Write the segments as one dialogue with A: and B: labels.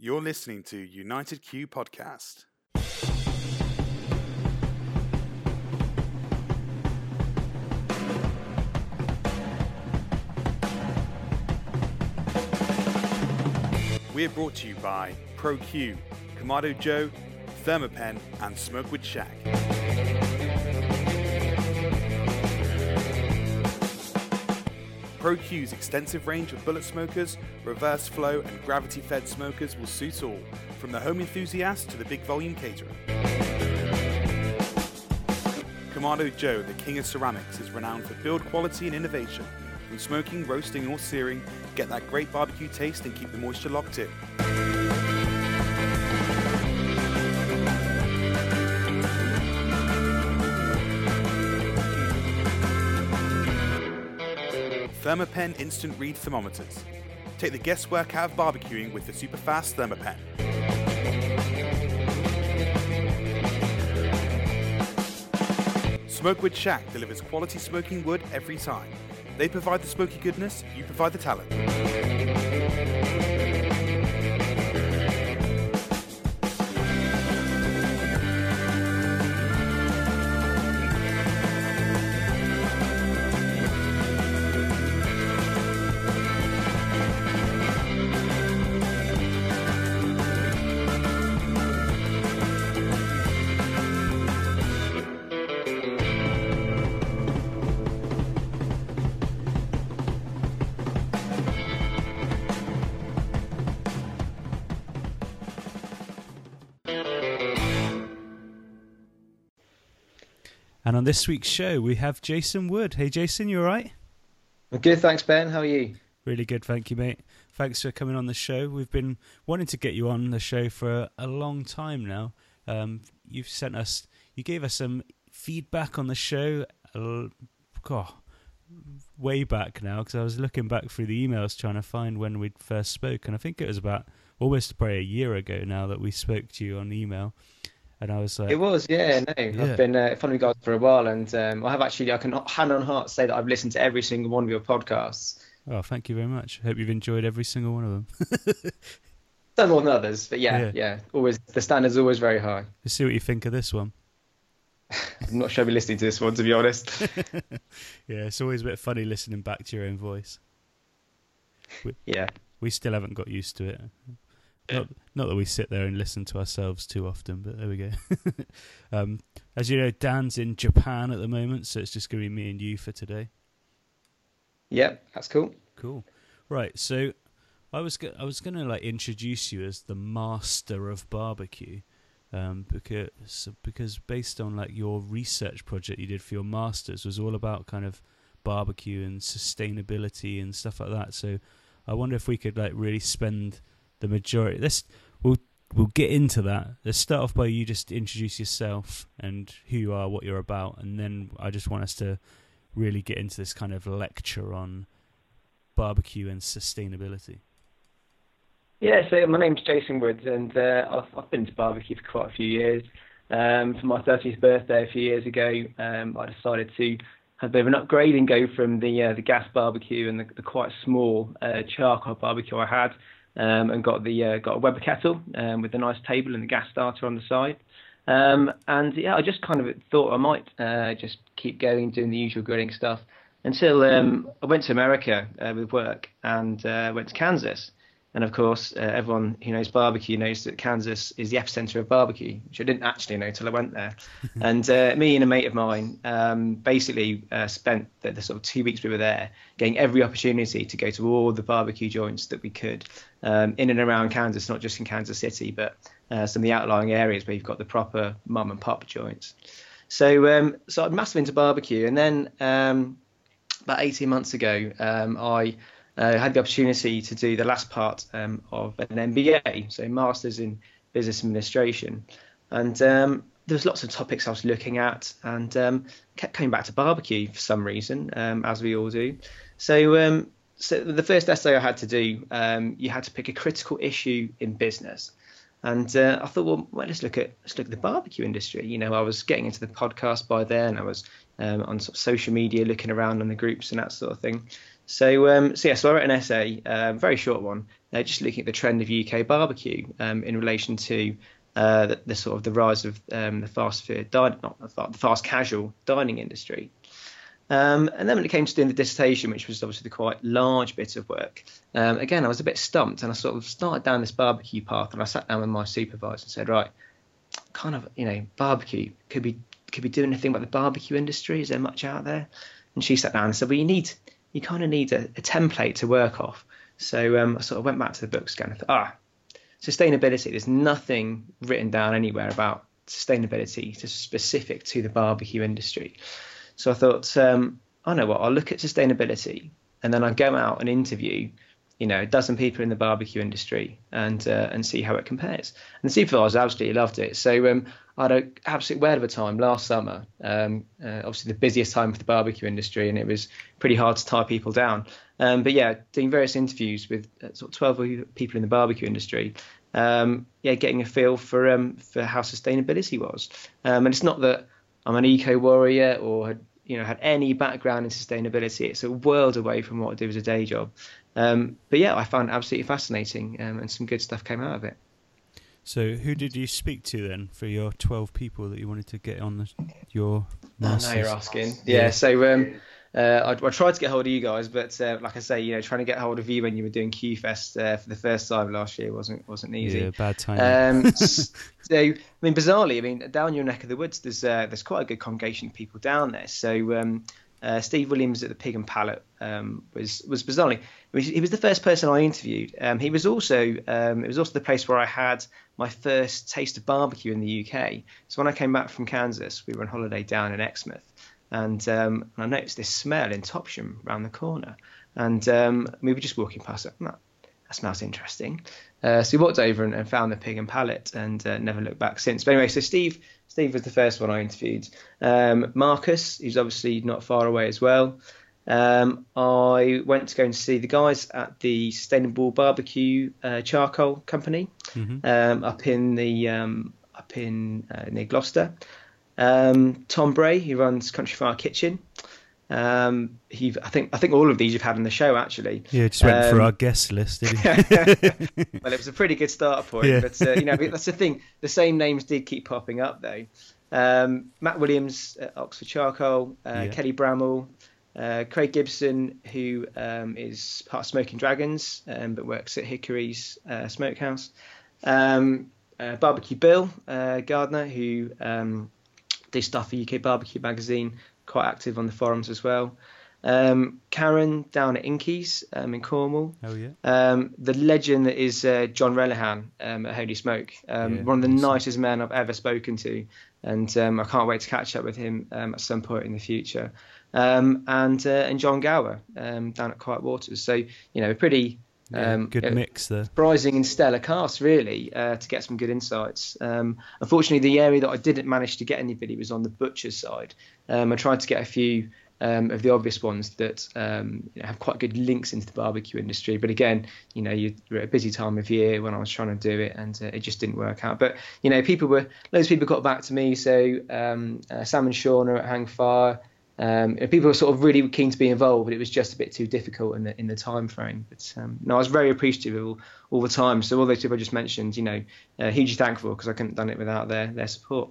A: You're listening to United Q Podcast. We're brought to you by ProQ, Kamado Joe, Thermapen, and Smokewood Shack. ProQ's extensive range of bullet smokers, reverse flow, and gravity fed smokers will suit all, from the home enthusiast to the big volume caterer. Kamado Joe, the king of ceramics, is renowned for build quality and innovation. From smoking, roasting, or searing, get that great barbecue taste and keep the moisture locked in. Thermapen Instant Read Thermometers. Take the guesswork out of barbecuing with the super fast Thermapen. Smokewood Shack delivers quality smoking wood every time. They provide the smoky goodness, you provide the talent.
B: On this week's show, we have Jason Wood. Hey, Jason, you all right?
C: I'm good, thanks, Ben. How are you?
B: Really good, thank you, mate. Thanks for coming on the show. We've been wanting to get you on the show for a long time now. Um, you've sent us, you gave us some feedback on the show, uh, God, way back now, because I was looking back through the emails trying to find when we'd first spoke, and I think it was about almost probably a year ago now that we spoke to you on email. And I was like,
C: It was, yeah, no.
B: Yeah.
C: I've been uh, following you guys for a while, and um, I have actually, I can hand on heart say that I've listened to every single one of your podcasts.
B: oh, thank you very much. Hope you've enjoyed every single one of them.
C: Some more than others, but yeah,
B: Yeah.
C: yeah, Always the standard's always very high.
B: Let's see what you think of this one.
C: I'm not sure I'll be listening to this one, to be honest.
B: Yeah, it's always a bit funny listening back to your own voice.
C: yeah.
B: We still haven't got used to it. Not, not that we sit there and listen to ourselves too often, but there we go. um, as you know, Dan's in Japan at the moment, so it's just going to be me and you for today.
C: Yep, that's cool.
B: Cool. Right, so I was go- I was going to like introduce you as the master of barbecue, um, because because based on like your research project you did for your masters was all about kind of barbecue and sustainability and stuff like that. So I wonder if we could like really spend the majority. Let's we'll we'll get into that. Let's start off by you just introduce yourself and who you are, what you're about, and then I just want us to really get into this kind of lecture on barbecue and sustainability.
C: Yeah, so my name's Jason Woods, and uh, I've, I've been to barbecue for quite a few years. Um, for my 30th birthday a few years ago, um, I decided to have a bit of an upgrade and go from the uh, the gas barbecue and the, the quite small uh, charcoal barbecue I had, um, and got the uh, got a Weber kettle um, with a nice table and the gas starter on the side. Um, and yeah, I just kind of thought I might uh, just keep going doing the usual grilling stuff until um, I went to America uh, with work and uh, went to Kansas. And of course, uh, everyone who knows barbecue knows that Kansas is the epicenter of barbecue, which I didn't actually know till I went there. and uh, me and a mate of mine um, basically uh, spent the, the sort of two weeks we were there getting every opportunity to go to all the barbecue joints that we could um, in and around Kansas, not just in Kansas City, but uh, some of the outlying areas where you've got the proper mum and pop joints. So, um, so I'm massive into barbecue, and then um, about 18 months ago, um, I uh, had the opportunity to do the last part um, of an MBA, so Masters in Business Administration, and um, there was lots of topics I was looking at, and um, kept coming back to barbecue for some reason, um, as we all do. So, um, so the first essay I had to do, um, you had to pick a critical issue in business. And uh, I thought, well, well, let's look at let's look at the barbecue industry. You know, I was getting into the podcast by then. I was um, on sort of social media, looking around on the groups and that sort of thing. So, um, so yeah, so I wrote an essay, um, very short one, uh, just looking at the trend of UK barbecue um, in relation to uh, the, the, sort of the rise of um, the fast food, not the fast casual dining industry. Um, and then when it came to doing the dissertation, which was obviously the quite large bit of work, um, again I was a bit stumped, and I sort of started down this barbecue path, and I sat down with my supervisor and said, right, kind of, you know, barbecue could be could be doing anything about the barbecue industry. Is there much out there? And she sat down and said, well, you need you kind of need a, a, template to work off. So um, I sort of went back to the. I thought, ah, sustainability. There's nothing written down anywhere about sustainability just specific to the barbecue industry. So I thought, um, I know what, I'll look at sustainability and then I go out and interview, you know, a dozen people in the barbecue industry and uh, and see how it compares. And the supervisor absolutely loved it. So um, had an absolute word of a time last summer. Um, uh, obviously, the busiest time for the barbecue industry, and it was pretty hard to tie people down. Um, but yeah, doing various interviews with uh, sort of 12 people in the barbecue industry. Um, yeah, getting a feel for um, for how sustainability was. Um, and it's not that I'm an eco warrior or had you know had any background in sustainability. It's a world away from what I do as a day job. Um, but yeah, I found it absolutely fascinating, and some good stuff came out of it.
B: So, who did you speak to then for your 12 people that you wanted to get on the, your masters?
C: Oh, now you're asking. Yeah, yeah. so um, uh, I, I, tried to get hold of you guys, but uh, like I say, you know, trying to get hold of you when you were doing QFest uh, for the first time last year wasn't wasn't easy.
B: Yeah, bad time. Um,
C: so, I mean, bizarrely, I mean, down your neck of the woods, there's uh, there's quite a good congregation of people down there. So um, uh, Steve Williams at the Pig and Pallet um, was was bizarrely he was the first person I interviewed. Um, he was also um, it was also the place where I had my first taste of barbecue in the UK. So when I came back from Kansas, we were on holiday down in Exmouth, and, um, I noticed this smell in Topsham around the corner, and um, we were just walking past it. That, that smells interesting. Uh, so we walked over and, and, found the Pig and pallet, and uh, never looked back since. But anyway, so Steve Steve was the first one I interviewed. Um, Marcus, who's obviously not far away as well. Um, I went to go and see the guys at the Sustainable Barbecue uh, Charcoal Company mm-hmm. um, up in the um, up in uh, near Gloucester. Um, Tom Bray, who runs Country Fire Kitchen. Um, he, I think, I think all of these you've had in the show actually.
B: Yeah, just went um, for our guest list, did he?
C: well, it was a pretty good start point, yeah. but uh, you know that's the thing. The same names did keep popping up though. Um, Matt Williams at Oxford Charcoal, uh, yeah. Kelly Bramall, uh, Craig Gibson, who um, is part of Smoking Dragons um, but works at Hickory's uh, Smokehouse. Um, uh, Barbecue Bill uh, Gardner, who um, does stuff for UK Barbecue Magazine, quite active on the forums as well. Um, Karen down at Inky's um, in Cornwall.
B: Oh yeah.
C: Um, the legend that is uh, John Relihan um, at Holy Smoke. Um, yeah, one of the awesome. nicest men I've ever spoken to, and um, I can't wait to catch up with him at some point in the future. And uh, and John Gower down at Quiet Waters. So you know, a pretty
B: yeah, um, good mix there.
C: Surprising and stellar cast, really, uh, to get some good insights. Um, unfortunately, the area that I didn't manage to get anybody was on the butcher's side. Um, I tried to get a few um, of the obvious ones that um, you know, have quite good links into the barbecue industry. But again, you know, you're at a busy time of year when I was trying to do it, and uh, it just didn't work out. But you know, people were loads of people got back to me. So um, uh, Sam and Shauna at Hang Fire. Um, people were sort of really keen to be involved, but it was just a bit too difficult in the in the time frame. But um, no, I was very appreciative all, all, the time. So all those people I just mentioned, you know, uh, hugely thankful because I couldn't have done it without their their support.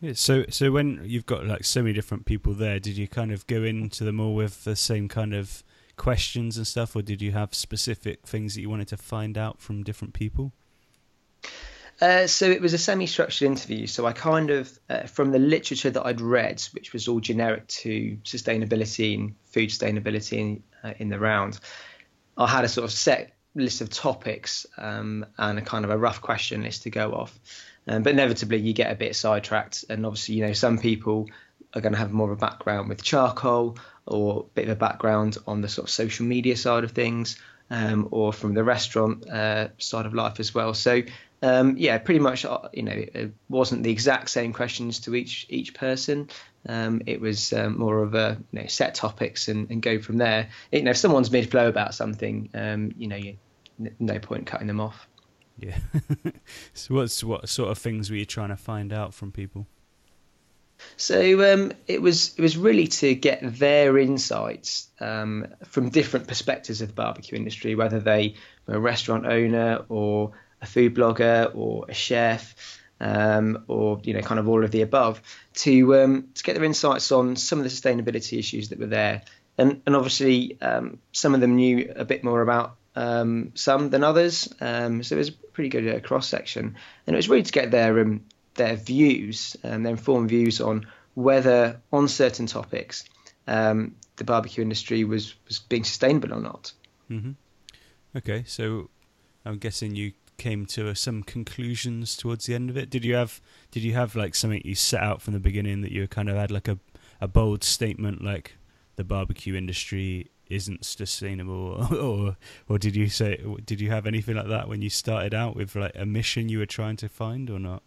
B: Yeah, so so when you've got like so many different people there, did you kind of go into them all with the same kind of questions and stuff, or did you have specific things that you wanted to find out from different people?
C: Uh, so it was a semi-structured interview. So I kind of, uh, from the literature that I'd read, which was all generic to sustainability and food sustainability in, uh, in the round, I had a sort of set list of topics um, and a kind of a rough question list to go off. Um, but inevitably, you get a bit sidetracked, and obviously, you know, some people are going to have more of a background with charcoal or a bit of a background on the sort of social media side of things. Um, or from the restaurant uh, side of life as well. So um, yeah, pretty much. Uh, you know, it wasn't the exact same questions to each each person. Um, it was um, more of a you know, set topics and, and, go from there. You know, if someone's mid flow about something, um, you know, you, no point cutting them off.
B: Yeah. so what's what sort of things were you trying to find out from people?
C: So um, it was it was really to get their insights um, from different perspectives of the barbecue industry, whether they were a restaurant owner or a food blogger or a chef. Um, or you know, kind of all of the above, to um, to get their insights on some of the sustainability issues that were there, and and obviously um, some of them knew a bit more about um, some than others, um, so it was a pretty good uh, cross section, and it was really to get their their views and their informed views on whether on certain topics um, the barbecue industry was, was being sustainable or not.
B: Mm-hmm. Okay, so I'm guessing you came to some conclusions towards the end of it. Did you have did you have like something you set out from the beginning that you kind of had like a a bold statement like the barbecue industry isn't sustainable or or did you say did you have anything like that when you started out with like a mission you were trying to find or not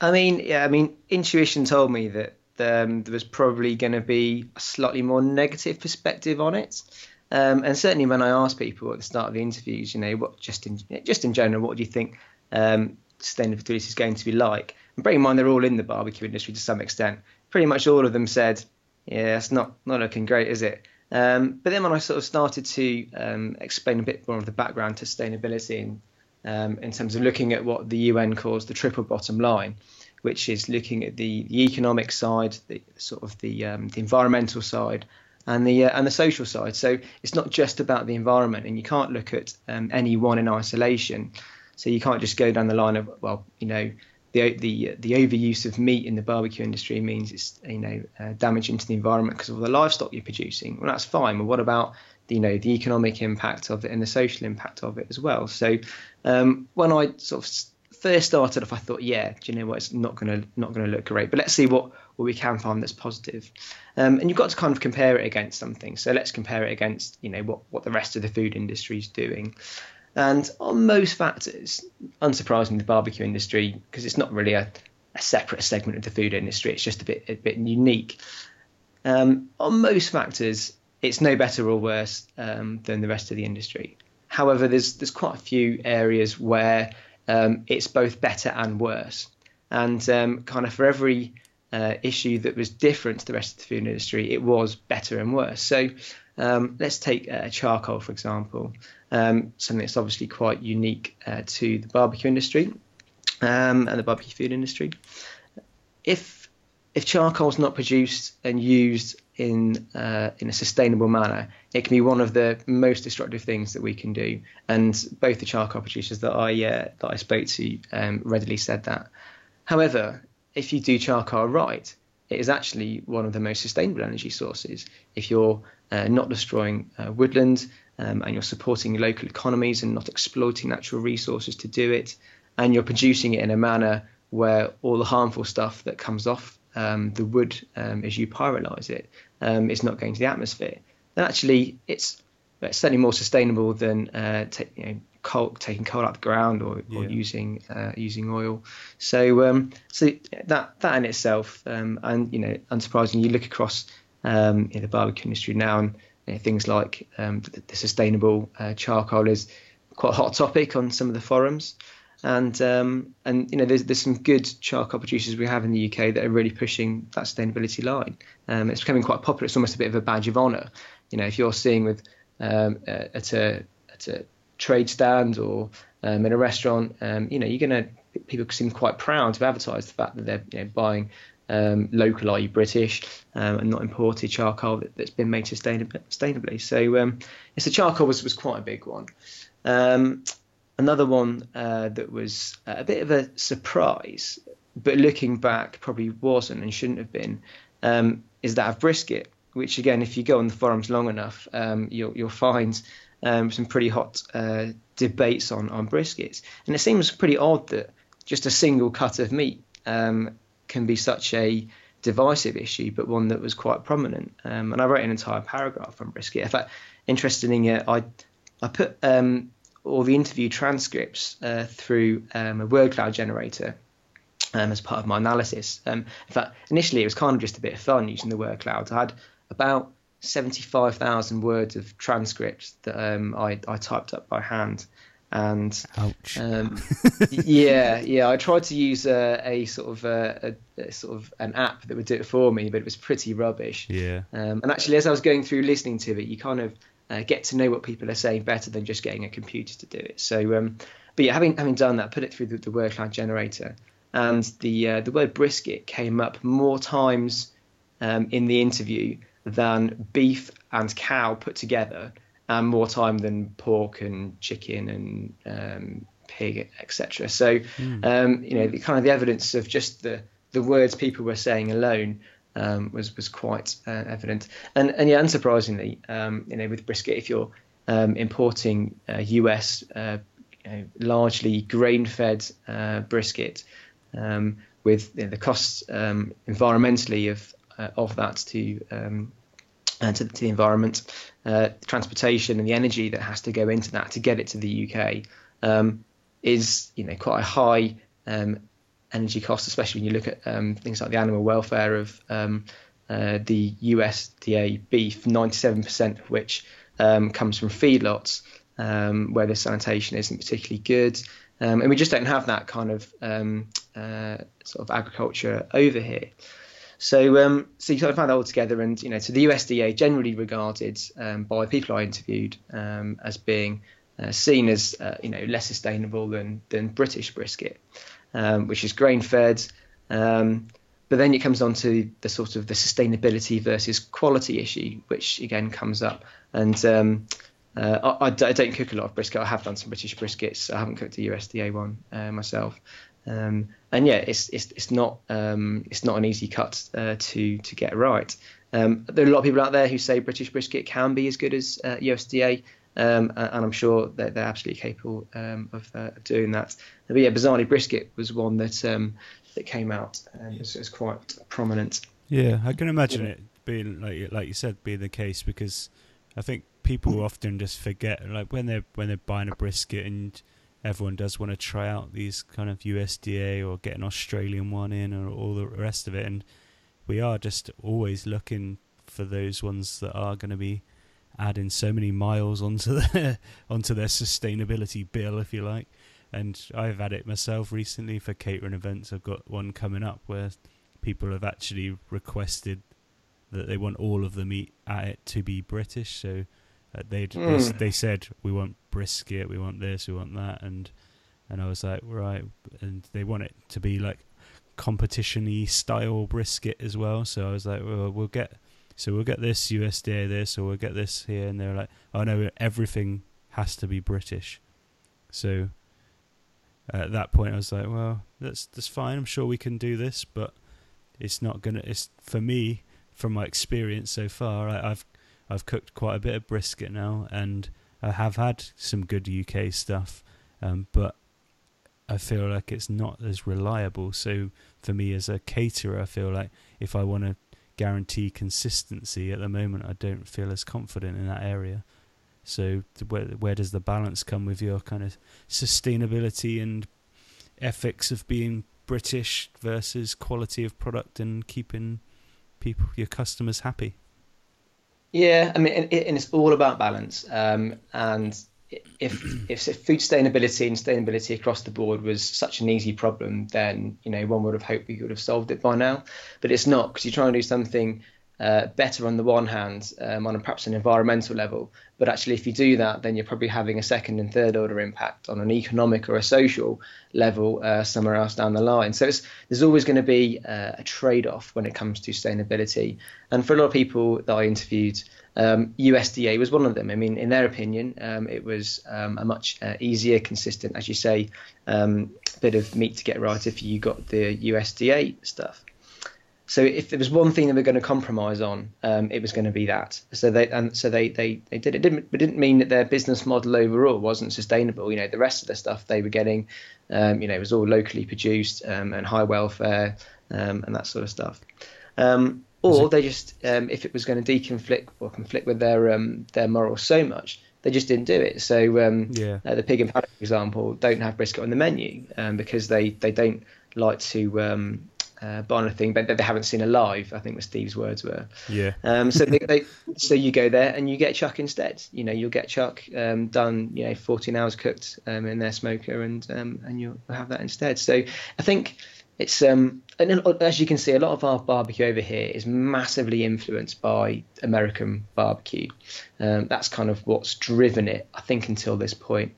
C: I mean, yeah, I mean, intuition told me that um, there was probably going to be a slightly more negative perspective on it. Um, and certainly, when I asked people at the start of the interviews, you know, what just in just in general, what do you think um, sustainability is going to be like? And bearing in mind they're all in the barbecue industry to some extent, pretty much all of them said, "Yeah, it's not not looking great, is it?" Um, but then when I sort of started to um, explain a bit more of the background to sustainability and um, in terms of looking at what the UN calls the triple bottom line, which is looking at the, the economic side, the sort of the, um, the environmental side, and the uh, and the social side. So it's not just about the environment, and you can't look at um, any one in isolation. So you can't just go down the line of well, you know, the the the overuse of meat in the barbecue industry means it's you know uh, damaging to the environment because of the livestock you're producing. Well, that's fine. But what about the, you know the economic impact of it and the social impact of it as well? So um, when I sort of first started off, I thought, yeah, do you know what? It's not gonna not gonna look great, but let's see what what we can find that's positive. Um, and you've got to kind of compare it against something. So let's compare it against you know what what the rest of the food industry is doing. And on most factors, unsurprisingly, the barbecue industry, because it's not really a, a, separate segment of the food industry, it's just a bit a bit unique. Um, on most factors, it's no better or worse um, than the rest of the industry. However, there's there's quite a few areas where um, it's both better and worse. And um, kind of for every uh, issue that was different to the rest of the food industry, it was better and worse. So um, let's take uh, charcoal, for example, um, something that's obviously quite unique uh, to the barbecue industry um, and the barbecue food industry. If if charcoal is not produced and used in uh, in a sustainable manner, it can be one of the most destructive things that we can do. And both the charcoal producers that I uh, that I spoke to um, readily said that. However, if you do charcoal right, it is actually one of the most sustainable energy sources. If you're uh, not destroying uh, woodland um, and you're supporting local economies and not exploiting natural resources to do it, and you're producing it in a manner where all the harmful stuff that comes off um, the wood um, as you pyrolyze it um, is not going to the atmosphere. then actually, it's, it's certainly more sustainable than uh, you know, coal, taking coal out the ground or, yeah. or using uh, using oil. So um, so that that in itself, um, and you know, unsurprisingly, you look across um, the barbecue industry now, and you know, things like um, the, the, sustainable uh, charcoal is quite a hot topic on some of the forums and um, and you know there's there's some good charcoal producers we have in the UK that are really pushing that sustainability line. Um, it's becoming quite popular. It's almost a bit of a badge of honour. You know, if you're seeing with um, at a at a trade stand or um, in a restaurant, um, you know, you're gonna people seem quite proud to advertise the fact that they're you know, buying um, local, i.e. British, um, and not imported charcoal that, has been made sustainably. So, um, yes, the charcoal was, was quite a big one. Um, Another one uh, that was a bit of a surprise, but looking back probably wasn't and shouldn't have been, um, is that of brisket. Which again, if you go on the forums long enough, um, you'll, you'll, find um, some pretty hot uh, debates on on briskets. And it seems pretty odd that just a single cut of meat um, can be such a divisive issue, but one that was quite prominent. Um, and I wrote an entire paragraph on brisket. In fact, interestingly, uh, I I put um, all the interview transcripts uh, through um, a word cloud generator um, as part of my analysis. Um, in fact, initially it was kind of just a bit of fun using the word cloud. I had about 75,000 words of transcripts that um, I, I, typed up by hand. and
B: Ouch.
C: um, yeah, yeah, I tried to use a, a sort of a, a, a sort of an app that would do it for me, but it was pretty rubbish.
B: yeah.
C: Um, and actually, as I was going through listening to it, you kind of uh, get to know what people are saying better than just getting a computer to do it. So, um, but yeah, having having done that, I put it through the, the word cloud generator, and the uh, the word brisket came up more times um, in the interview than beef and cow put together, and more time than pork and chicken and um, pig, etc. So, um, you know, the kind of the evidence of just the the words people were saying alone um, was was quite uh, evident. And and yeah, unsurprisingly, um, you know, with brisket, if you're um, importing uh, US uh, you know, largely grain-fed uh, brisket, um, with you know, the costs um, environmentally of of that to um, uh, to, the environment, uh, transportation and the energy that has to go into that to get it to the UK um, is you know quite a high um, energy cost, especially when you look at um, things like the animal welfare of um, uh, the USDA beef, 97% of which um, comes from feedlots um, where the sanitation isn't particularly good. And we just don't have that kind of uh, sort of agriculture over here. So, um, so you kind of find that all together, and you know, so the USDA generally regarded um, by people I interviewed um, as being uh, seen as uh, you know less sustainable than than British brisket, um, which is grain fed. Um, but then it comes on to the sort of the sustainability versus quality issue, which again comes up. And um, uh, I, I don't cook a lot of brisket. I have done some British briskets. I haven't cooked a USDA one uh, myself. Um, and yeah, it's it's it's not um, it's not an easy cut uh, to to get right. Um, there are a lot of people out there who say British brisket can be as good as uh, USDA, um, and I'm sure that they're absolutely capable um, of, uh, doing that. But yeah, bizarrely, brisket was one that um, that came out and was, was quite prominent.
B: Yeah, I can imagine it being like like you said being the case because I think people often just forget like when they're when they're buying a brisket and everyone does want to try out these kind of USDA or get an Australian one in or all the rest of it and we are just always looking for those ones that are going to be adding so many miles onto their onto their sustainability bill if you like and I've had it myself recently for catering events I've got one coming up where people have actually requested that they want all of the meat at it to be British. So they
C: Mm.
B: they said we want brisket, we want this, we want that, and and I was like right, and they want it to be like competition-y style brisket as well. So I was like, well, we'll get so we'll get this USDA this, or we'll get this here, and they're like, oh no, everything has to be British. So at that point, I was like, well, that's that's fine. I'm sure we can do this, but it's not gonna. It's for me, from my experience so far, I, I've I've cooked quite a bit of brisket now, and I have had some good UK stuff, um, but I feel like it's not as reliable. So for me as a caterer, I feel like if I want to guarantee consistency at the moment, I don't feel as confident in that area. So where where does the balance come with your kind of sustainability and ethics of being British versus quality of product and keeping people your customers happy?
C: Yeah, I mean, and, and it's all about balance. Um, and if if food sustainability and sustainability across the board was such an easy problem, then you know one would have hoped we could have solved it by now. But it's not because you try and do something uh, better on the one hand, um, on a, perhaps an environmental level. But actually, if you do that, then you're probably having a second and third order impact on an economic or a social level uh, somewhere else down the line. So there's always going to be uh, a trade off when it comes to sustainability. And for a lot of people that I interviewed, um, USDA was one of them. I mean, in their opinion, um, it was um, a much uh, easier, consistent, as you say, um, bit of meat to get right if you got the USDA stuff. So if there was one thing that we're going to compromise on, um, it was going to be that. So they and so they they, they did it. Didn't it didn't mean that their business model overall wasn't sustainable. You know, the rest of the stuff they were getting, um, you know, was all locally produced um, and high welfare um, and that sort of stuff. Um, or they just, um, if it was going to deconflict or conflict with their um, their morals so much, they just didn't do it. So um,
B: Yeah.
C: uh, the pig and paddock, example, don't have brisket on the menu um, because they, they don't like to um, uh, Barnard thing, but that they haven't seen alive. I think was Steve's words were.
B: Yeah.
C: Um, so they, they, so you go there and you get chuck instead. You know, you'll get chuck um, done. You know, 14 hours cooked um, in their smoker, and um, and you'll have that instead. So I think it's um and as you can see, a lot of our barbecue over here is massively influenced by American barbecue. Um, that's kind of what's driven it, I think, until this point.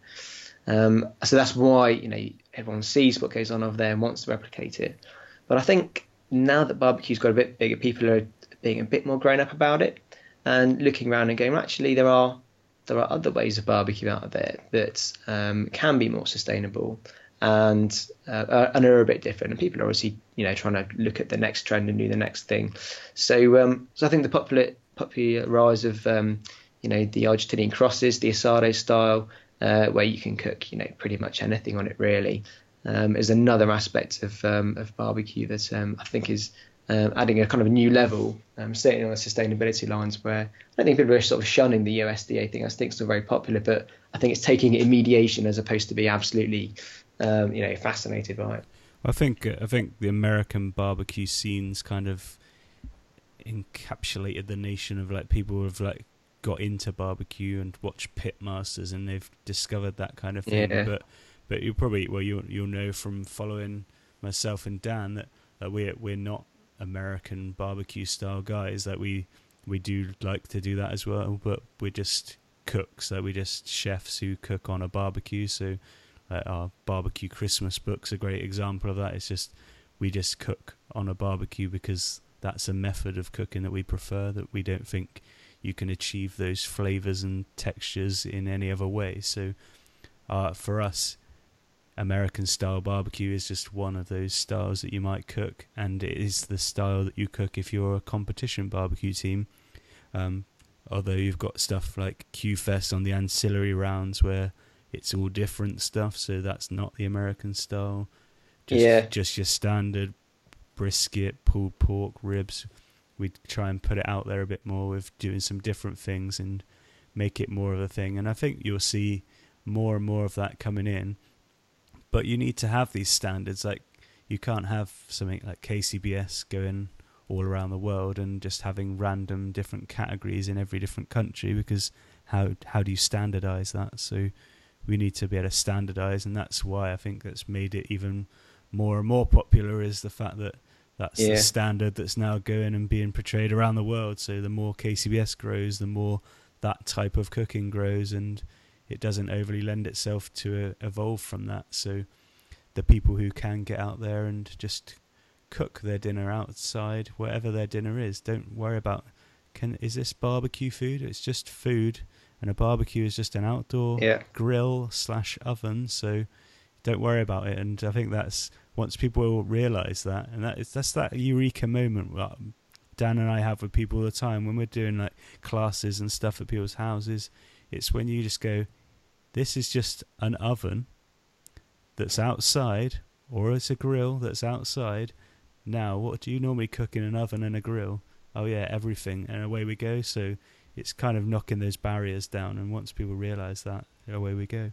C: Um, so that's why you know everyone sees what goes on over there and wants to replicate it. But I think now that barbecue's got a bit bigger, people are being a bit more grown up about it and looking around and going, actually, there are there are other ways of barbecue out there that um, can be more sustainable and uh, and are a bit different. And people are obviously you know trying to look at the next trend and do the next thing. So um, so I think the popular popular rise of um, you know the Argentinian crosses, the asado style, uh, where you can cook you know pretty much anything on it really, um, is another aspect of um, of barbecue that um, I think is. Uh, adding a kind of a new level, um, certainly on the sustainability lines, where I don't think people are sort of shunning the USDA thing. I think it's still very popular, but I think it's taking it in mediation as opposed to be absolutely um, you know, fascinated by it.
B: I think I think the American barbecue scenes kind of encapsulated the nation of like people who have like got into barbecue and watched pitmasters and they've discovered that kind of thing. Yeah. But but you probably well you you'll know from following myself and Dan that, that we're we're not American barbecue style guys. That we we do like to do that as well, but we're just cooks. That we're just chefs who cook on a barbecue. So uh, our barbecue Christmas book's a great example of that. It's just we just cook on a barbecue because that's a method of cooking that we prefer. That we don't think you can achieve those flavors and textures in any other way. So, uh, for us, American style barbecue is just one of those styles that you might cook, and it is the style that you cook if you're a competition barbecue team. Um, although you've got stuff like Q Fest on the ancillary rounds where it's all different stuff. So that's not the American style. Just,
C: yeah.
B: Just your standard brisket, pulled pork, ribs. We try and put it out there a bit more with doing some different things and make it more of a thing. And I think you'll see more and more of that coming in. But you need to have these standards. Like you can't have something like KCBS going all around the world and just having random different categories in every different country because how how do you standardize that? So we need to be able to standardize, and that's why I think that's made it even more and more popular is the fact that that's yeah. the standard that's now going and being portrayed around the world. So the more KCBS grows, the more that type of cooking grows, and it doesn't overly lend itself to uh, evolve from that. So the people who can get out there and just cook their dinner outside, whatever their dinner is, don't worry about can is this barbecue food? It's just food and a barbecue is just an outdoor
C: yeah.
B: grill slash oven. So don't worry about it. And I think that's once people realise that, and that is that's that eureka moment that Dan and I have with people all the time when we're doing like classes and stuff at people's houses. It's when you just go, this is just an oven that's outside, or it's a grill that's outside. Now, what do you normally cook in an oven and a grill? Oh yeah, everything, and away we go. So it's kind of knocking those barriers down. And once people realise that, away we go.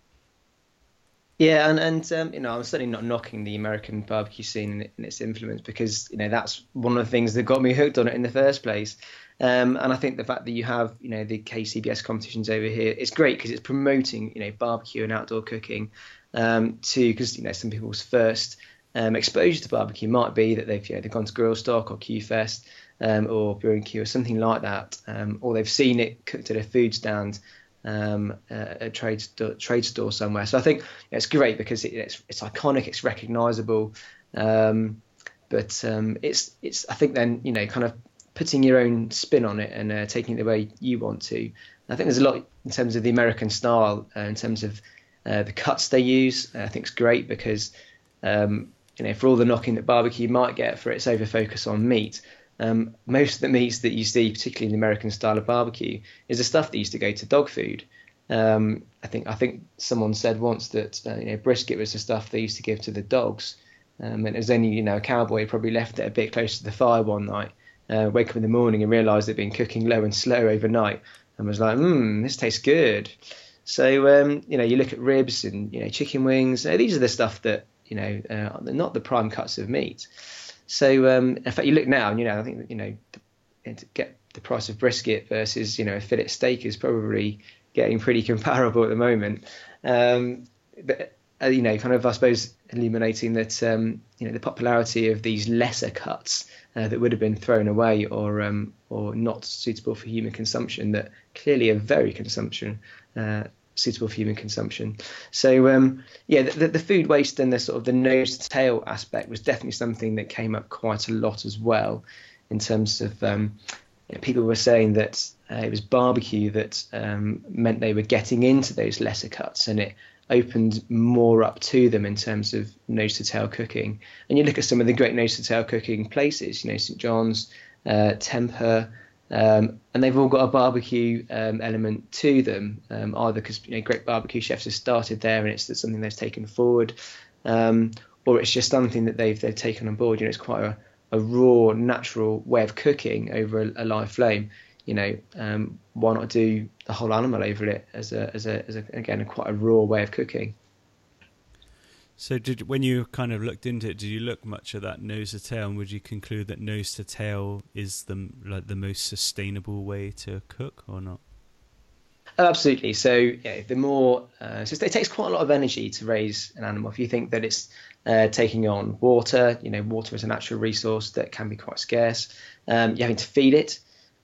C: Yeah, and and um, you know, I'm certainly not knocking the American barbecue scene and its influence because you know that's one of the things that got me hooked on it in the first place. Um, and I think the fact that you have you know the KCBS competitions over here, it's great because it's promoting you know barbecue and outdoor cooking um, to because you know some people's first um, exposure to barbecue might be that they've you know they've gone to Grillstock or Q Fest um, or B&Q or something like that, um, or they've seen it cooked at a food stand, um, uh, a trade st- trade store somewhere. So I think it's great because it, it's it's iconic, it's recognisable, um, but um, it's it's I think then you know kind of putting your own spin on it and uh, taking it the way you want to. I think there's a lot in terms of the American style, uh, in terms of uh, the cuts they use. I think it's great because um, you know for all the knocking that barbecue might get for its over focus on meat, um, most of the meats that you see, particularly in the American style of barbecue, is the stuff that used to go to dog food. Um, I think I think someone said once that uh, you know brisket was the stuff they used to give to the dogs, um, and it was only you know a cowboy probably left it a bit close to the fire one night, uh, wake up in the morning and realise they'd been cooking low and slow overnight, and was like, hmm, this tastes good. So um, you know you look at ribs and you know chicken wings. Uh, these are the stuff that you know uh, they're not the prime cuts of meat. So um, in fact, you look now, and you know, I think you know, to get the price of brisket versus you know a fillet steak is probably getting pretty comparable at the moment. Um, but uh, you know, kind of I suppose illuminating that um, you know the popularity of these lesser cuts uh, that would have been thrown away or um, or not suitable for human consumption that clearly are very consumption uh, suitable for human consumption. So um, yeah, the, the, food waste and the sort of the nose to tail aspect was definitely something that came up quite a lot as well, in terms of um, you know, people were saying that uh, it was barbecue that um, meant they were getting into those lesser cuts and it opened more up to them in terms of nose to tail cooking. And you look at some of the great nose to tail cooking places, you know, St John's, uh, Temper, um, and they've all got a barbecue um, element to them, um, either because you know, great barbecue chefs have started there and it's something they've taken forward, um, or it's just something that they've they've taken on board. You know, it's quite a, a raw, natural way of cooking over a, a live flame. You know, um, why not do the whole animal over it as a as a, as a again a quite a raw way of cooking.
B: So, did when you kind of looked into it, did you look much at that nose to tail, and would you conclude that nose to tail is the like the most sustainable way to cook, or not?
C: Oh, absolutely. So, yeah, the more uh, so it takes quite a lot of energy to raise an animal. If you think that it's uh, taking on water, you know, water is a natural resource that can be quite scarce. Um, you're having to feed it.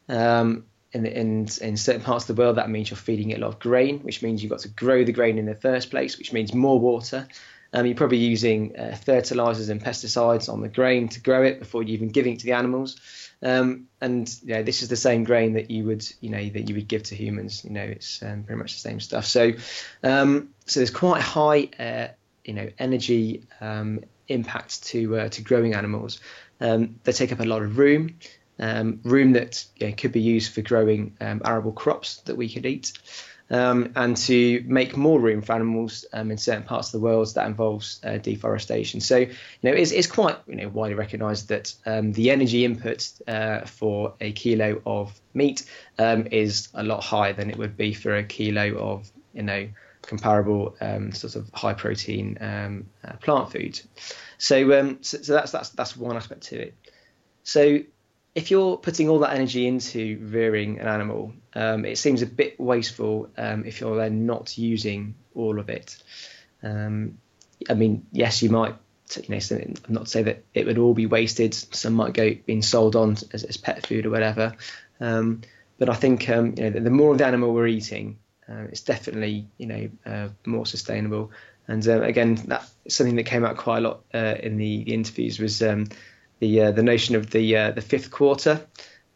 C: Um, in, in, in certain parts of the world, that means you're feeding it a lot of grain, which means you've got to grow the grain in the first place, which means more water. Um, you're probably using uh, fertilizers and pesticides on the grain to grow it before you even giving it to the animals. Um, and this is the same grain that you would, you know, that you would give to humans. You know, it's um, pretty much the same stuff. So, um, so there's quite high, uh, you know, energy um, impact to uh, to growing animals. Um, they take up a lot of room, room that you know, could be used for growing arable crops that we could eat um, and to make more room for animals um, in certain parts of the world that involves uh, deforestation. So, you know, it's, it's quite you know widely recognised that um, the energy input uh, for a kilo of meat um, is a lot higher than it would be for a kilo of you know comparable um, sort of high protein um, uh, plant food. So, so, so that's that's that's one aspect to it. So if you're putting all that energy into rearing an animal, um, it seems a bit wasteful um, if you're then not using all of it. Um, I mean, yes, you might, you know, not to say that it would all be wasted. Some might go being sold on as, as pet food or whatever. Um, but I think um, you know, the more of the animal we're eating, uh, it's definitely you know uh, more sustainable. And uh, again, that's something that came out quite a lot uh, in the, the interviews was um, the uh, the notion of the uh, the fifth quarter,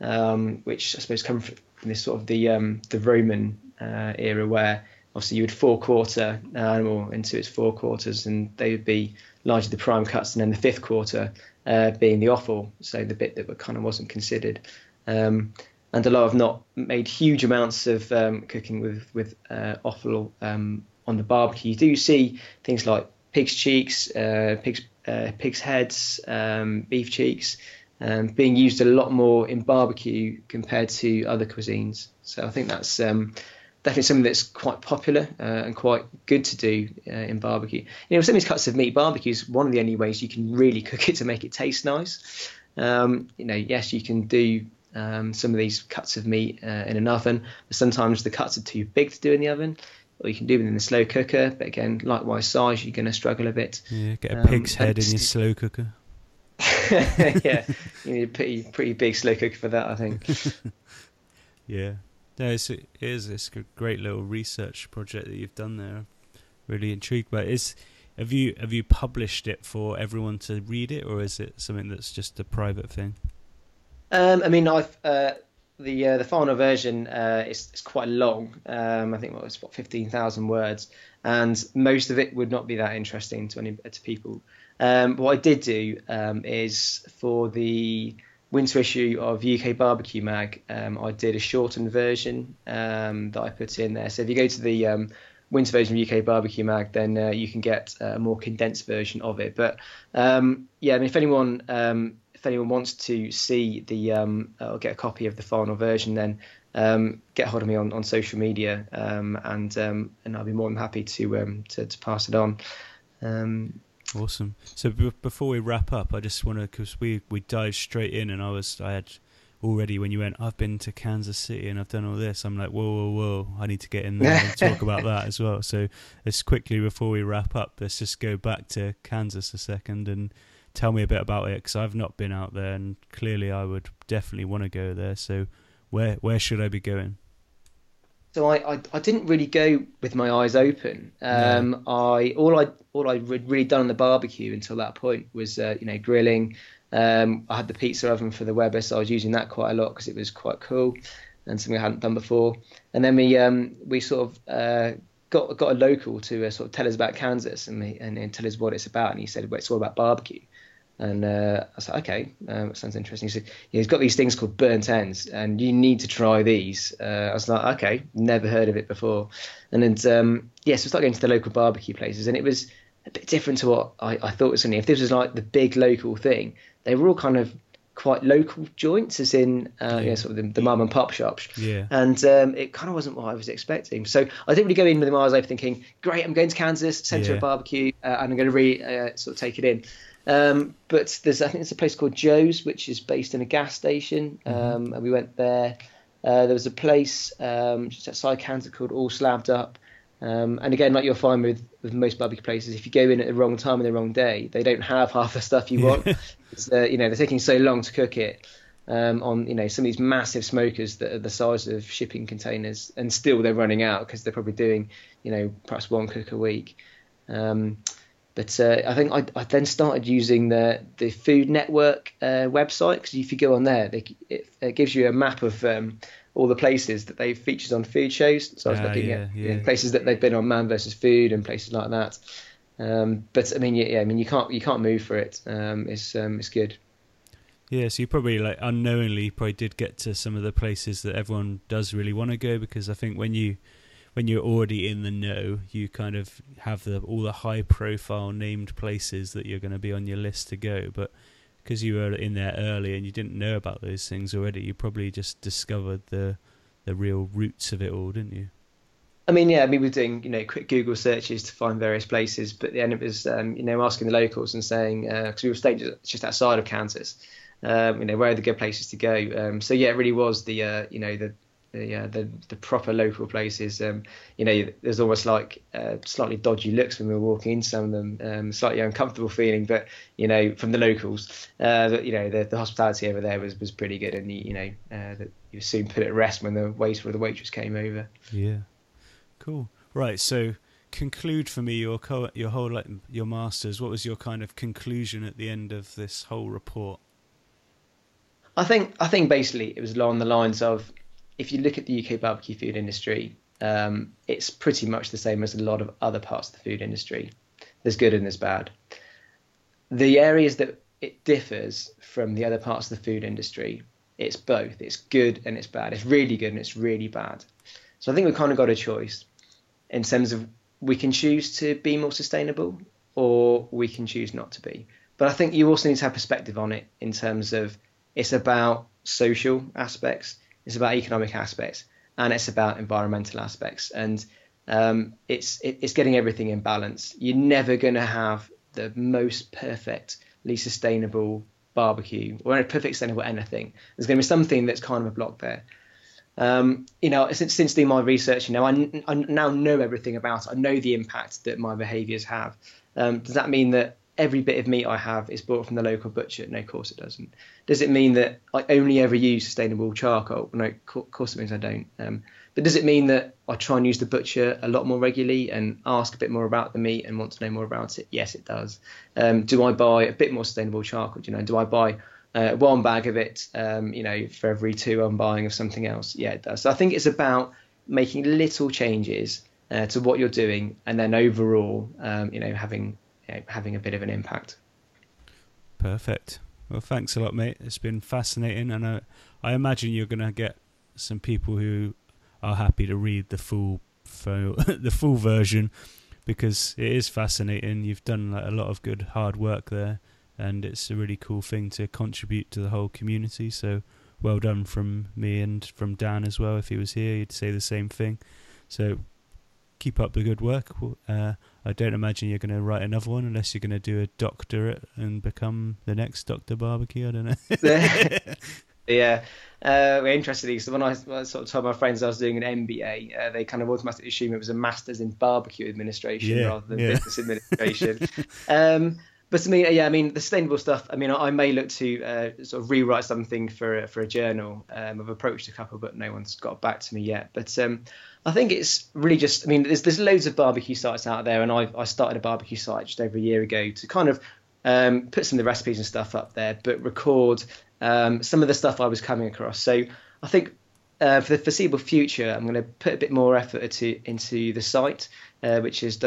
C: um, which I suppose comes from this sort of the um, the Roman uh, era where obviously you would four quarter an animal into its four quarters and they would be largely the prime cuts and then the fifth quarter uh, being the offal, so the bit that kind of wasn't considered. Um, and a lot of not made huge amounts of um, cooking with with uh, offal um, on the barbecue. You do see things like pig's cheeks, uh, pig's uh, pig's heads, um, beef cheeks, um, being used a lot more in barbecue compared to other cuisines. So I think that's um, definitely something that's quite popular uh, and quite good to do uh, in barbecue. You know, some of these cuts of meat, barbecue is one of the only ways you can really cook it to make it taste nice. Um, you know, yes, you can do um, some of these cuts of meat uh, in an oven, but sometimes the cuts are too big to do in the oven or you can do it in the slow cooker. But again, likewise size, you're going to struggle a bit.
B: Yeah, get a pig's um, head in your slow cooker.
C: yeah, you need a pretty pretty big slow cooker for that, I think.
B: yeah, no, it's, it is it's a great little research project that you've done there. Really intrigued by it. Is have you have you published it for everyone to read it, or is it something that's just a private thing?
C: Um, I mean, I've uh, the uh, the final version uh, is, is quite long. Um, I think it's what fifteen thousand words, and most of it would not be that interesting to any to people. Um, what I did do um, is for the winter issue of UK Barbecue Mag, um, I did a shortened version um, that I put in there. So if you go to the um, winter version of UK Barbecue Mag, then uh, you can get a more condensed version of it. But yeah, I mean, if anyone if anyone wants to see the um, or get a copy of the final version, then um, get hold of me on, on social media, um, and um, and I'll be more than happy to, um, to, to pass it on. Um,
B: Awesome. So b- before we wrap up, I just want to because we we dived straight in, and I was I had already when you went, I've been to Kansas City and I've done all this. I'm like, whoa, whoa, whoa! I need to get in there and talk about that as well. So let's quickly before we wrap up, let's just go back to Kansas a second and tell me a bit about it because I've not been out there, and clearly I would definitely want to go there. So where where should I be going?
C: So I, I, I didn't really go with my eyes open. Um, I all I all I really done on the barbecue until that point was uh, you know grilling. Um, I had the pizza oven for the Weber, so I was using that quite a lot because it was quite cool and something I hadn't done before. And then we um, we sort of uh, got got a local to uh, sort of tell us about Kansas and, and, and tell us what it's about. And he said, well, it's all about barbecue. And uh, I said, okay, um, sounds interesting. He said, yeah, he's got these things called burnt ends, and you need to try these. Uh, I was like, okay, never heard of it before. And then, um, yeah, so I started going to the local barbecue places, and it was a bit different to what I, I thought it was going to be. If this was like the big local thing, they were all kind of quite local joints, as in, uh, yeah. sort of the, the mum and pop shops.
B: Yeah.
C: And um, it kind of wasn't what I was expecting. So I didn't really go in with my eyes open thinking, great, I'm going to Kansas, centre
B: Yeah.
C: of barbecue, uh, and I'm going to really uh, sort of take it in. Um, but there's, I think there's a place called Joe's, which is based in a gas station, um, and we went there. Uh, there was a place um, just outside Kansas called All Slabbed Up. Um, and again, like you'll find with, with most barbecue places, if you go in at the wrong time and the wrong day, they don't have half the stuff you want. uh, you know, they're taking so long to cook it um, on, you know, some of these massive smokers that are the size of shipping containers, and still they're running out because they're probably doing, you know, perhaps one cook a week. Um, but uh, I think I, I then started using the the Food Network uh, website because if you go on there, they, it, it gives you a map of um, all the places that they've featured on food shows. So I was
B: Ah,
C: looking
B: yeah,
C: at you know,
B: yeah.
C: places that they've been on Man versus Food and places like that. Um, but I mean, yeah, yeah, I mean, you can't you can't move for it. Um, it's um, it's good.
B: Yeah, so you probably like unknowingly probably did get to some of the places that everyone does really want to go because I think when you when you're already in the know, you kind of have the all the high profile named places that you're going to be on your list to go, but because you were in there early and you didn't know about those things already, you probably just discovered the the real roots of it all, didn't you?
C: I mean, yeah, mean, we're doing you know quick Google searches to find various places, but then it was um, you know asking the locals and saying because we were staying just- just outside of Kansas, um, you know where are the good places to go. Um, so yeah, it really was the uh, you know the the, uh, the the proper local places. Um, you know, there's almost like uh, slightly dodgy looks when we were walking in some of them, um, slightly uncomfortable feeling, but you know from the locals, uh, you know the, the hospitality over there was was pretty good, and you, you know uh, that you were soon put at rest when the waiter or the waitress came over.
B: Yeah. Cool. Right. So conclude for me your co- your whole like your masters. What was your kind of conclusion at the end of this whole report?
C: I think I think basically it was along the lines of if you look at the UK barbecue food industry, um, it's pretty much the same as a lot of other parts of the food industry. There's good and there's bad. The areas that it differs from the other parts of the food industry, it's both. It's good and it's bad. It's really good and it's really bad. So I think we've kind of got a choice in terms of we can choose to be more sustainable or we can choose not to be. But I think you also need to have perspective on it in terms of it's about social aspects, it's about economic aspects, and it's about environmental aspects. And um, it's it, it's getting everything in balance. You're never going to have the most perfectly sustainable barbecue or a perfect sustainable anything. There's going to be something that's kind of a block there. Um, you know, since since doing my research, you know, I, I now know everything about it. I know the impact that my behaviours have. Um, does that mean that every bit of meat I have is bought from the local butcher? No, of course it doesn't. Does it mean that I only ever use sustainable charcoal? No, of course it means I don't. Um, but does it mean that I try and use the butcher a lot more regularly and ask a bit more about the meat and want to know more about it? Yes, it does. Um, do I buy a bit more sustainable charcoal? Do you know, do I buy uh, one bag of it, um, you know, for every two I'm buying of something else? Yeah, it does. So I think it's about making little changes uh, to what you're doing, and then overall, um, you know, having you know, having a bit of an impact.
B: Perfect. Well, thanks a lot, mate. It's been fascinating, and I, I imagine you're going to get some people who are happy to read the full fo- the full version because it is fascinating. You've done like, a lot of good hard work there, and it's a really cool thing to contribute to the whole community. So well done from me and from Dan as well. If he was here, he'd say the same thing. So keep up the good work. Uh, I don't imagine you're going to write another one unless you're going to do a doctorate and become the next Doctor Barbecue. I don't know.
C: yeah. Uh, interested. so when I, I, sort of told my friends I was doing an MBA, uh, they kind of automatically assumed it was a master's in barbecue administration
B: Yeah,
C: rather than
B: yeah.
C: business administration. um, but I mean, yeah, I mean, the sustainable stuff. I mean, I, may look to uh, sort of rewrite something for a, for a journal. Um, I've approached a couple, but no one's got back to me yet. But um, I think it's really just. I mean, there's there's loads of barbecue sites out there, and I I started a barbecue site just over a year ago to kind of um, put some of the recipes and stuff up there, but record um, some of the stuff I was coming across. So I think uh, for the foreseeable future, I'm going to put a bit more effort into, into the site, uh, which is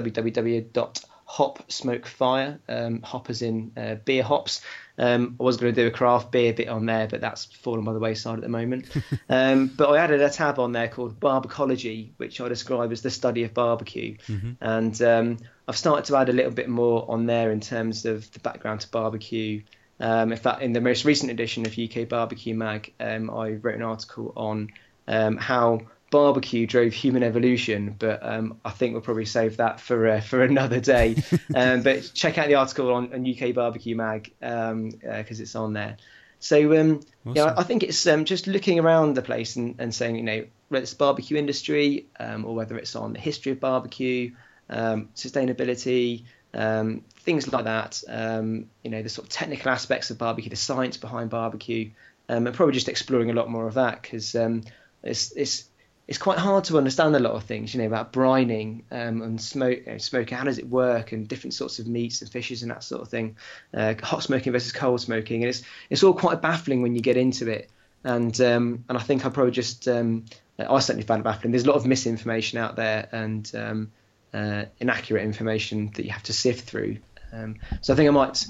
C: www.hopsmokefire, um, hop as in uh, beer hops. Um, I was going to do a craft beer bit on there, but that's fallen by the wayside at the moment. um, but I added a tab on there called Barbecology, which I describe as the study of barbecue. And um, I've started to add a little bit more on there in terms of the background to barbecue. Um, in fact, in the most recent edition of UK Barbecue Mag, um, I wrote an article on um, how barbecue drove human evolution, but um, I think we'll probably save that for uh, for another day. um, but check out the article on, on UK Barbecue Mag because it's on there. So um, yeah, I think it's um, just looking around the place and, and saying, you know, whether it's barbecue industry um, or whether it's on the history of barbecue, um, sustainability, um, things like that. Um, you know, the sort of technical aspects of barbecue, the science behind barbecue, um, and probably just exploring a lot more of that because um, it's it's it's quite hard to understand a lot of things, you know, about brining um, and smoke, you know, smoking. How does it work, and different sorts of meats and fishes and that sort of thing. Uh, hot smoking versus cold smoking, and it's it's all quite baffling when you get into it. And um, and I think I probably just um, I certainly found it baffling. There's a lot of misinformation out there and um, uh, inaccurate information that you have to sift through. Um, so I think I might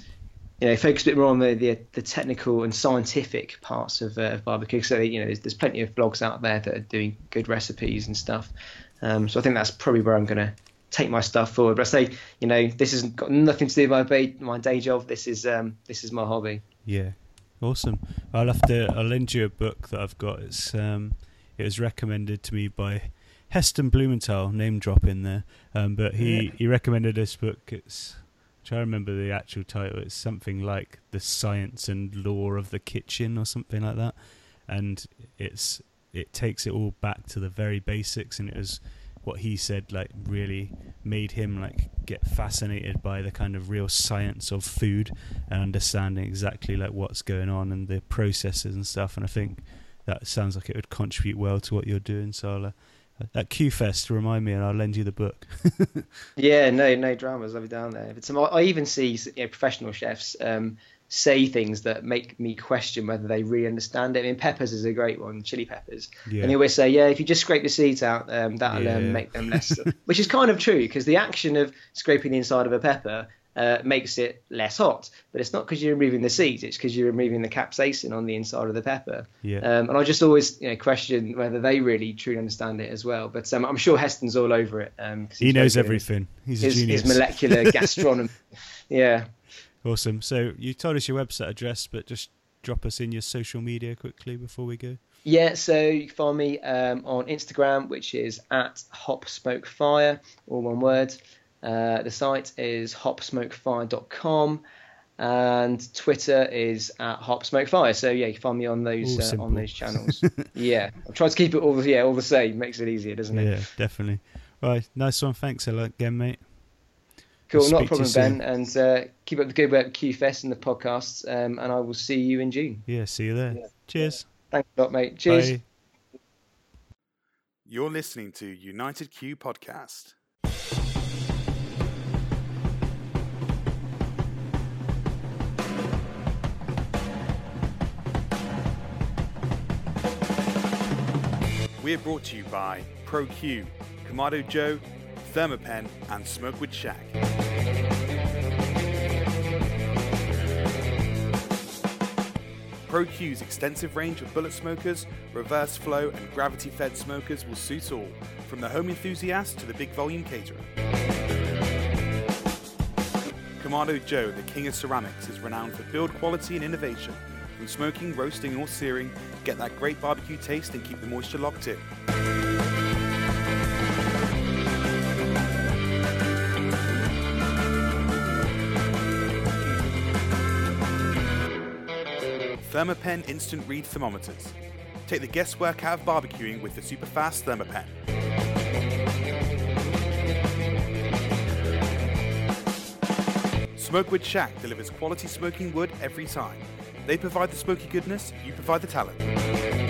C: you know, focus a bit more on the, the, the technical and scientific parts of, uh, of barbecue. So you know, there's, there's plenty of blogs out there that are doing good recipes and stuff. Um, so I think that's probably where I'm going to take my stuff forward. But I say, you know, this has got nothing to do with my day, my day job. This is um, this is my hobby.
B: Yeah, awesome. I'll have to. I'll lend you a book that I've got. It's um, it was recommended to me by Heston Blumenthal. Name drop in there. Um, but he
C: Yeah.
B: he recommended this book. It's I'm to remember the actual title. It's something like the science and lore of the kitchen or something like that. And it's it takes it all back to the very basics. And it was what he said like really made him like get fascinated by the kind of real science of food and understanding exactly like what's going on and the processes and stuff and I think that sounds like it would contribute well to what you're doing so I'll, uh, at QFest to remind me and I'll lend you the book
C: Yeah, no, no dramas. I'll be down there. But some, I even see you know, professional chefs um, say things that make me question whether they really understand it. I mean, peppers is a great one, chili peppers.
B: yeah
C: And they always say, yeah, if you just scrape the seeds out, um, that'll
B: Yeah.
C: um, make them less. which is kind of true because the action of scraping the inside of a pepper uh, makes it less hot. But it's not because you're removing the seeds; it's because you're removing the capsaicin on the inside of the pepper.
B: yeah
C: Um, and I just always you know, question whether they really truly understand it as well. But um, I'm sure Heston's all over it. Um,
B: he knows everything he's a
C: His,
B: genius
C: his molecular gastronomy. Yeah.
B: awesome so you told us your website address but just drop us in your social media quickly before we go
C: Yeah, so you can find me um, on Instagram, which is at hopsmokefire, all one word. Uh, the site is hopsmokefire.com, and Twitter is at hopsmokefire. So yeah, you can find me on those uh, on those channels. yeah, I'm trying to keep it all the yeah all the same. Makes it easier, doesn't it?
B: yeah definitely right nice one thanks a lot again mate
C: Cool,
B: I'll
C: not a
B: speak to
C: problem,
B: soon.
C: Ben. And uh, keep up the good work, QFest and the podcasts. Um, and I will see you in June.
B: yeah see you there
C: Yeah.
B: cheers
C: Thanks a lot, mate. Cheers.
B: Bye.
A: You're listening to United Q Podcast. We are brought to you by ProQ, Kamado Joe, Thermapen, and Smokewood Shack. ProQ's extensive range of bullet smokers, reverse flow, and gravity fed smokers will suit all, from the home enthusiast to the big volume caterer. Kamado Joe, the king of ceramics, is renowned for build quality and innovation from smoking, roasting, or searing to get that great barbecue taste and keep the moisture locked in. Thermapen Instant Read Thermometers. Take the guesswork out of barbecuing with the super-fast Thermapen. Smokewood Shack delivers quality smoking wood every time. They provide the smoky goodness, you provide the talent.